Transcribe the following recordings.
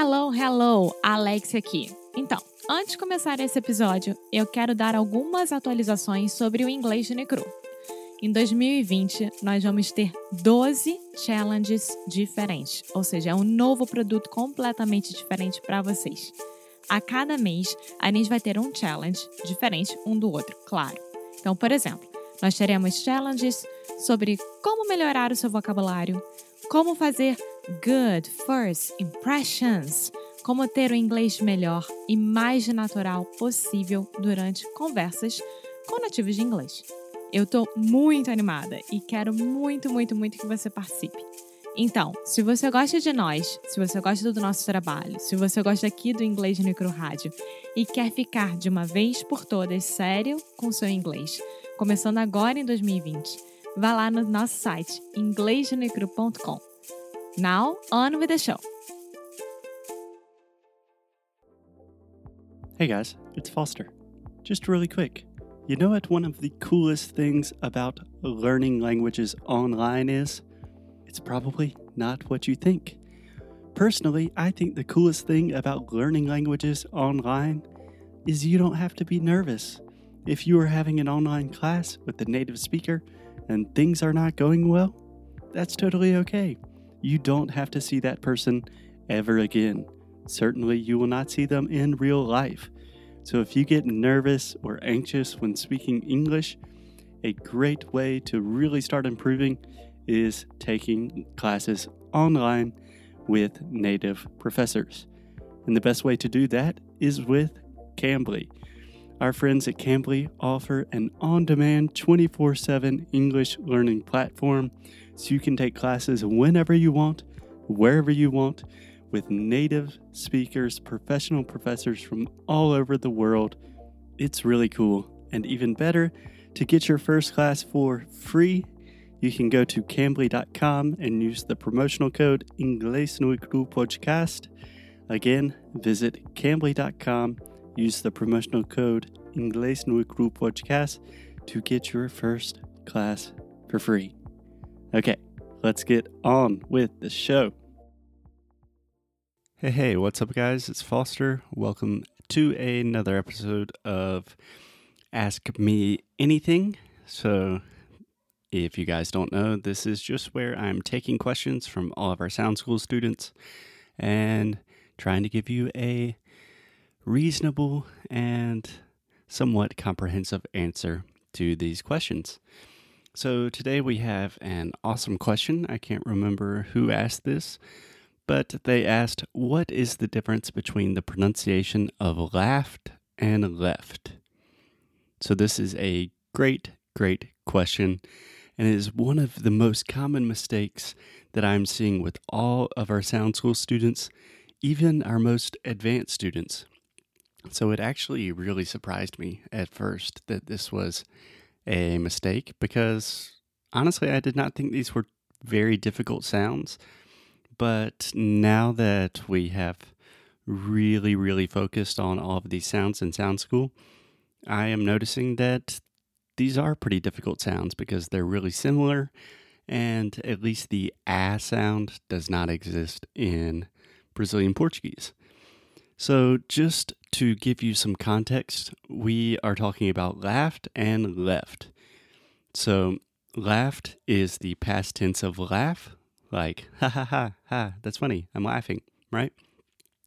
Hello, hello, Alex aqui. Então, antes de começar esse episódio, eu quero dar algumas atualizações sobre o inglês de Necru. Em 2020, nós vamos ter 12 challenges diferentes, ou seja, é um novo produto completamente diferente para vocês. A cada mês, a gente vai ter um challenge diferente um do outro, claro. Então, por exemplo, nós teremos challenges sobre como melhorar o seu vocabulário, como fazer good first impressions, como ter o inglês melhor e mais natural possível durante conversas com nativos de inglês. Eu tô muito animada e quero muito, muito, muito que você participe. Então, se você gosta de nós, se você gosta do nosso trabalho, se você gosta aqui do Inglês no Micro Rádio e quer ficar de uma vez por todas sério com seu inglês, começando agora em 2020, vá lá no nosso site inglêsnecru.com. Now, on with the show. Hey guys, it's Foster. Just really quick. You know what one of the coolest things about learning languages online is? It's probably not what you think. Personally, I think the coolest thing about learning languages online is you don't have to be nervous. If you are having an online class with a native speaker and things are not going well, that's totally okay. You don't have to see that person ever again. Certainly, you will not see them in real life. So if you get nervous or anxious when speaking English, a great way to really start improving is taking classes online with native professors. And the best way to do that is with Cambly. Our friends at Cambly offer an on demand 24 7 English learning platform so you can take classes whenever you want, wherever you want with native speakers, professional professors from all over the world. It's really cool. And even better, to get your first class for free, you can go to cambly.com and use the promotional code Inglés no Podcast. Again, visit cambly.com, use the promotional code Inglés no Podcast to get your first class for free. Okay, let's get on with the show. Hey, hey, what's up, guys? It's Foster. Welcome to another episode of Ask Me Anything. So, if you guys don't know, this is just where I'm taking questions from all of our Sound School students and trying to give you a reasonable and somewhat comprehensive answer to these questions. So, today we have an awesome question. I can't remember who asked this but they asked, What is the difference between the pronunciation of laughed and left? So, this is a great, great question, and it is one of the most common mistakes that I'm seeing with all of our Sound School students, even our most advanced students. So, it actually really surprised me at first that this was a mistake because honestly, I did not think these were very difficult sounds. But now that we have really, really focused on all of these sounds in Sound School, I am noticing that these are pretty difficult sounds because they're really similar, and at least the ah sound does not exist in Brazilian Portuguese. So, just to give you some context, we are talking about laughed and left. So, laughed is the past tense of laugh, like ha ha ha ha that's funny i'm laughing right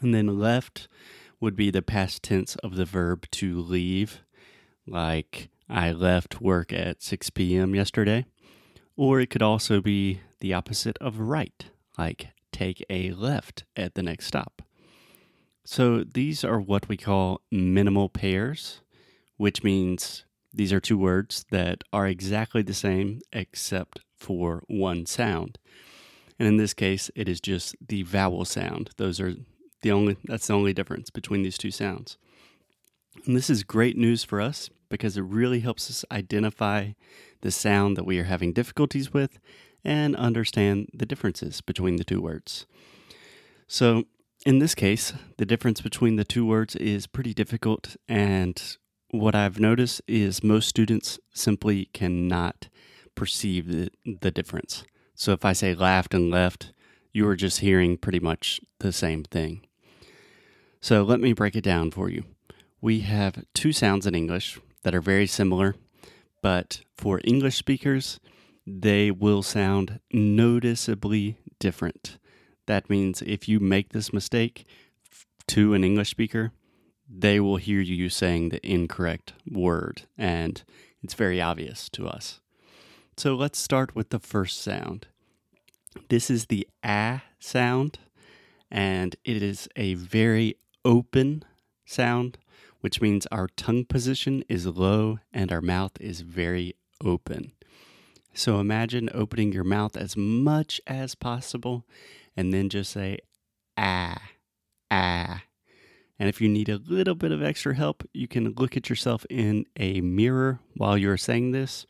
and then left would be the past tense of the verb to leave like i left work at 6 p.m yesterday or it could also be the opposite of right like take a left at the next stop so these are what we call minimal pairs which means these are two words that are exactly the same except for one sound and in this case, it is just the vowel sound. Those are the only that's the only difference between these two sounds. And this is great news for us because it really helps us identify the sound that we are having difficulties with and understand the differences between the two words. So, in this case, the difference between the two words is pretty difficult, and what I've noticed is most students simply cannot perceive the, the difference. So if I say laughed and left, you are just hearing pretty much the same thing. So let me break it down for you. We have two sounds in English that are very similar, but for English speakers, they will sound noticeably different. That means if you make this mistake to an English speaker, they will hear you saying the incorrect word, and it's very obvious to us. So let's start with the first sound. This is the ah sound, and it is a very open sound, which means our tongue position is low and our mouth is very open. So imagine opening your mouth as much as possible and then just say ah, ah. And if you need a little bit of extra help, you can look at yourself in a mirror while you're saying this,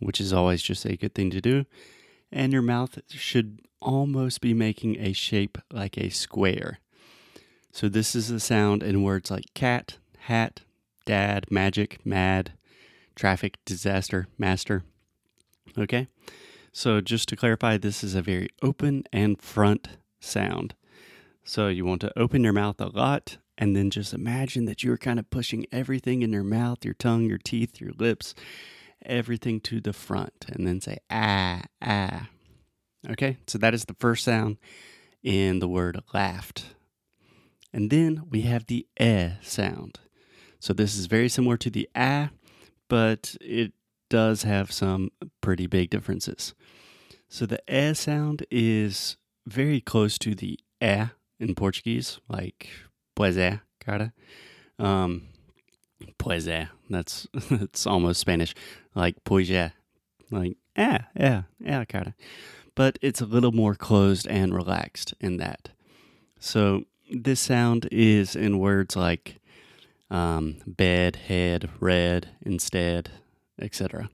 which is always just a good thing to do. And your mouth should almost be making a shape like a square. So this is the sound in words like cat, hat, dad, magic, mad, traffic, disaster, master. Okay? So just to clarify, this is a very open and front sound. So you want to open your mouth a lot and then just imagine that you're kind of pushing everything in your mouth, your tongue, your teeth, your lips, everything to the front. And then say ah, ah. Okay, so that is the first sound in the word laughed. And then we have the eh sound. So this is very similar to the ah, but it does have some pretty big differences. So the eh sound is very close to the eh in Portuguese, like Pois é, cara. Um, pois é. That's it's almost Spanish, like pois é, like yeah, yeah, yeah, cara. But it's a little more closed and relaxed in that. So this sound is in words like um, bed, head, red, instead, etc.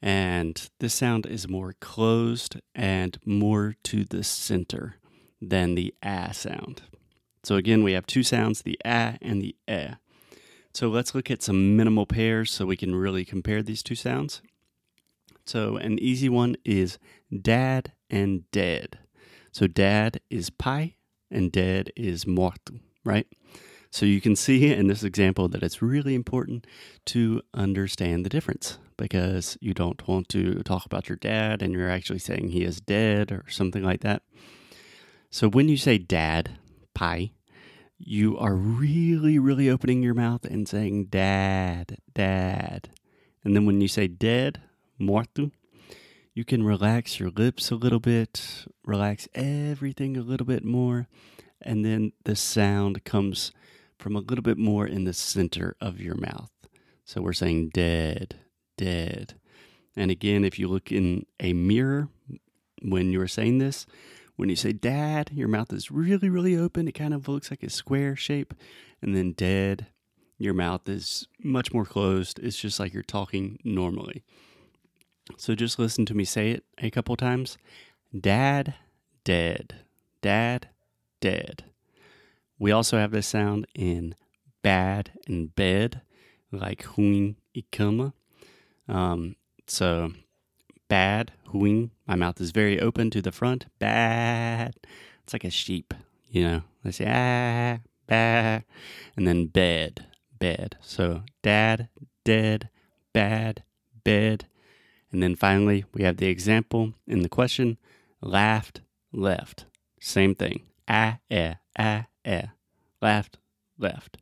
And this sound is more closed and more to the center than the ah sound. So again, we have two sounds, the ah and the eh. So let's look at some minimal pairs so we can really compare these two sounds. So an easy one is dad and dead. So dad is pai and dead is morto, right? So you can see in this example that it's really important to understand the difference because you don't want to talk about your dad and you're actually saying he is dead or something like that. So when you say dad, pai, you are really, really opening your mouth and saying dad, dad. And then when you say dead, morto, you can relax your lips a little bit, relax everything a little bit more, and then the sound comes from a little bit more in the center of your mouth. So we're saying dead, dead. And again, if you look in a mirror when you're saying this, when you say dad, your mouth is really, really open. It kind of looks like a square shape. And then dead, your mouth is much more closed. It's just like you're talking normally. So just listen to me say it a couple times. Dad, dead. Dad, dead. We also have this sound in bad and bed, like ruim ikuma. Um, so bad, ruim. My mouth is very open to the front. Bad. It's like a sheep, you know. They say ah, bad, and then bed, bed. So dad, dead, bad, bed, and then finally we have the example in the question: laughed, left. Same thing. Ah, eh, ah, eh. Laughed, left.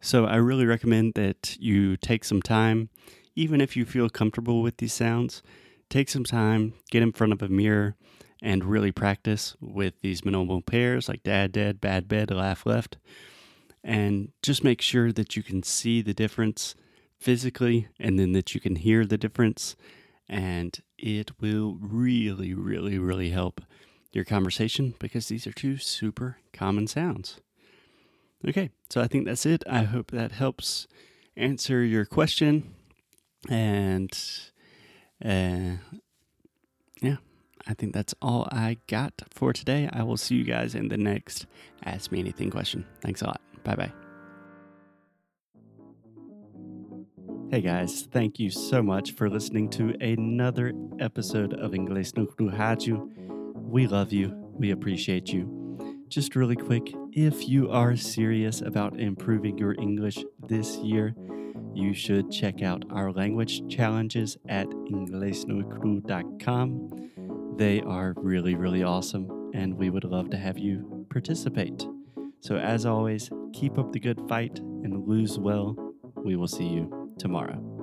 So I really recommend that you take some time, even if you feel comfortable with these sounds take some time, get in front of a mirror, and really practice with these minimal pairs like dad, dad, bad, bed, laugh, left. And just make sure that you can see the difference physically and then that you can hear the difference. And it will really, really, really help your conversation because these are two super common sounds. Okay, so I think that's it. I hope that helps answer your question. And uh, yeah, I think that's all I got for today. I will see you guys in the next Ask Me Anything question. Thanks a lot. Bye bye. Hey guys, thank you so much for listening to another episode of Inglês no Rádio. We love you. We appreciate you. Just really quick, if you are serious about improving your English this year, you should check out our language challenges at inglesnuecru.com. They are really, really awesome, and we would love to have you participate. So, as always, keep up the good fight and lose well. We will see you tomorrow.